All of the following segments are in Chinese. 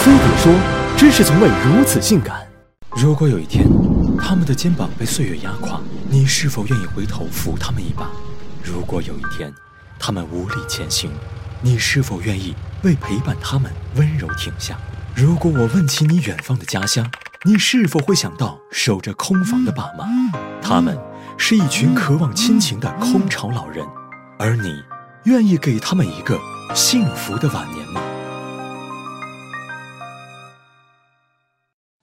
飞碟说：“知识从未如此性感。”如果有一天，他们的肩膀被岁月压垮，你是否愿意回头扶他们一把？如果有一天，他们无力前行，你是否愿意为陪伴他们温柔停下？如果我问起你远方的家乡，你是否会想到守着空房的爸妈？他们是一群渴望亲情的空巢老人，而你愿意给他们一个幸福的晚年吗？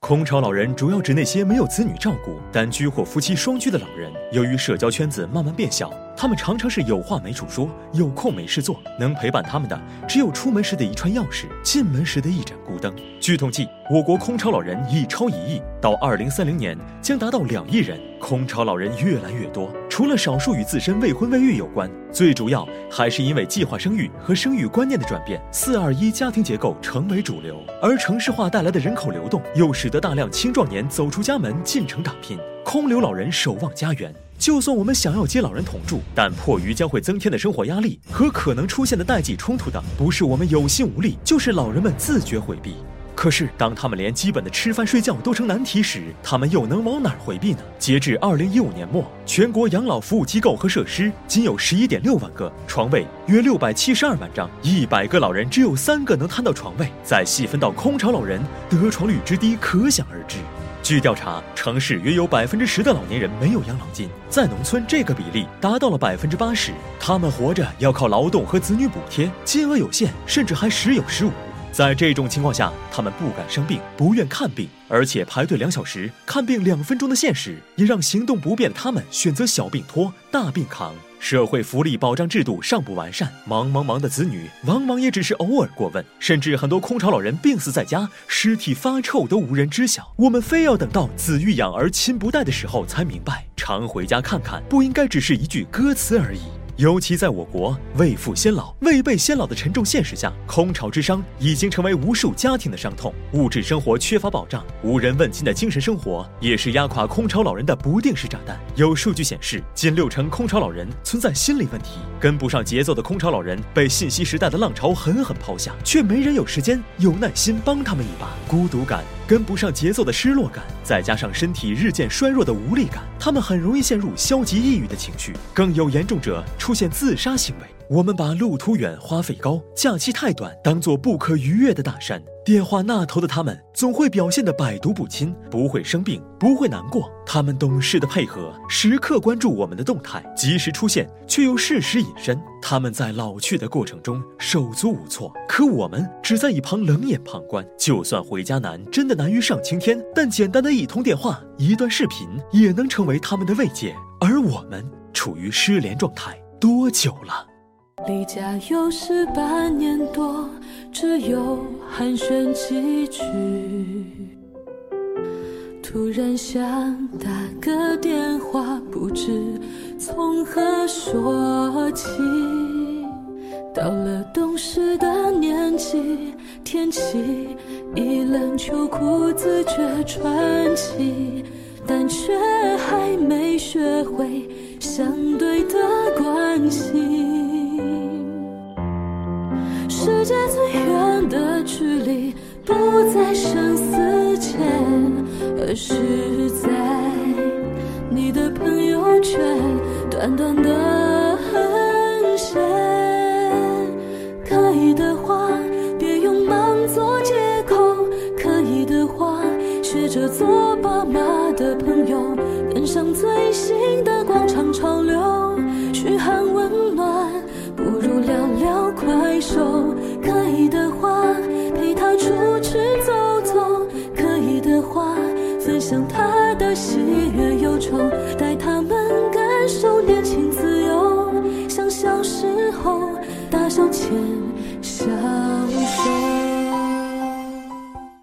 空巢老人主要指那些没有子女照顾、单居或夫妻双居的老人。由于社交圈子慢慢变小，他们常常是有话没处说，有空没事做。能陪伴他们的，只有出门时的一串钥匙，进门时的一盏孤灯。据统计，我国空巢老人已超一亿，到二零三零年将达到两亿人。空巢老人越来越多，除了少数与自身未婚未育有关，最主要还是因为计划生育和生育观念的转变，四二一家庭结构成为主流，而城市化带来的人口流动又使得大量青壮年走出家门进城打拼，空留老人守望家园。就算我们想要接老人同住，但迫于将会增添的生活压力和可能出现的代际冲突等，不是我们有心无力，就是老人们自觉回避。可是，当他们连基本的吃饭睡觉都成难题时，他们又能往哪儿回避呢？截至二零一五年末，全国养老服务机构和设施仅有十一点六万个床位，约六百七十二万张，一百个老人只有三个能摊到床位。再细分到空巢老人，得床率之低可想而知。据调查，城市约有百分之十的老年人没有养老金，在农村这个比例达到了百分之八十。他们活着要靠劳动和子女补贴，金额有限，甚至还时有时无。在这种情况下，他们不敢生病，不愿看病，而且排队两小时看病两分钟的现实，也让行动不便的他们选择小病拖，大病扛。社会福利保障制度尚不完善，忙忙忙的子女往往也只是偶尔过问，甚至很多空巢老人病死在家，尸体发臭都无人知晓。我们非要等到子欲养而亲不待的时候，才明白常回家看看不应该只是一句歌词而已。尤其在我国未富先老、未备先老的沉重现实下，空巢之伤已经成为无数家庭的伤痛。物质生活缺乏保障，无人问津的精神生活，也是压垮空巢老人的不定时炸弹。有数据显示，近六成空巢老人存在心理问题，跟不上节奏的空巢老人被信息时代的浪潮狠狠抛下，却没人有时间、有耐心帮他们一把。孤独感。跟不上节奏的失落感，再加上身体日渐衰弱的无力感，他们很容易陷入消极抑郁的情绪，更有严重者出现自杀行为。我们把路途远、花费高、假期太短当做不可逾越的大山。电话那头的他们总会表现得百毒不侵，不会生病，不会难过。他们懂事的配合，时刻关注我们的动态，及时出现，却又适时隐身。他们在老去的过程中手足无措，可我们只在一旁冷眼旁观。就算回家难，真的难于上青天，但简单的一通电话、一段视频，也能成为他们的慰藉。而我们处于失联状态多久了？离家有十八年多，只有寒暄几句。突然想打个电话，不知从何说起。到了懂事的年纪，天气一冷，秋裤自觉穿起，但却还没学会相对的关心。界最远的距离，不在生死前，而是在你的朋友圈短短的横线。可以的话，别用忙做借口；可以的话，学着做爸妈的朋友，跟上最新的广场潮流，嘘寒问暖。不如聊聊快手，喜悦忧愁，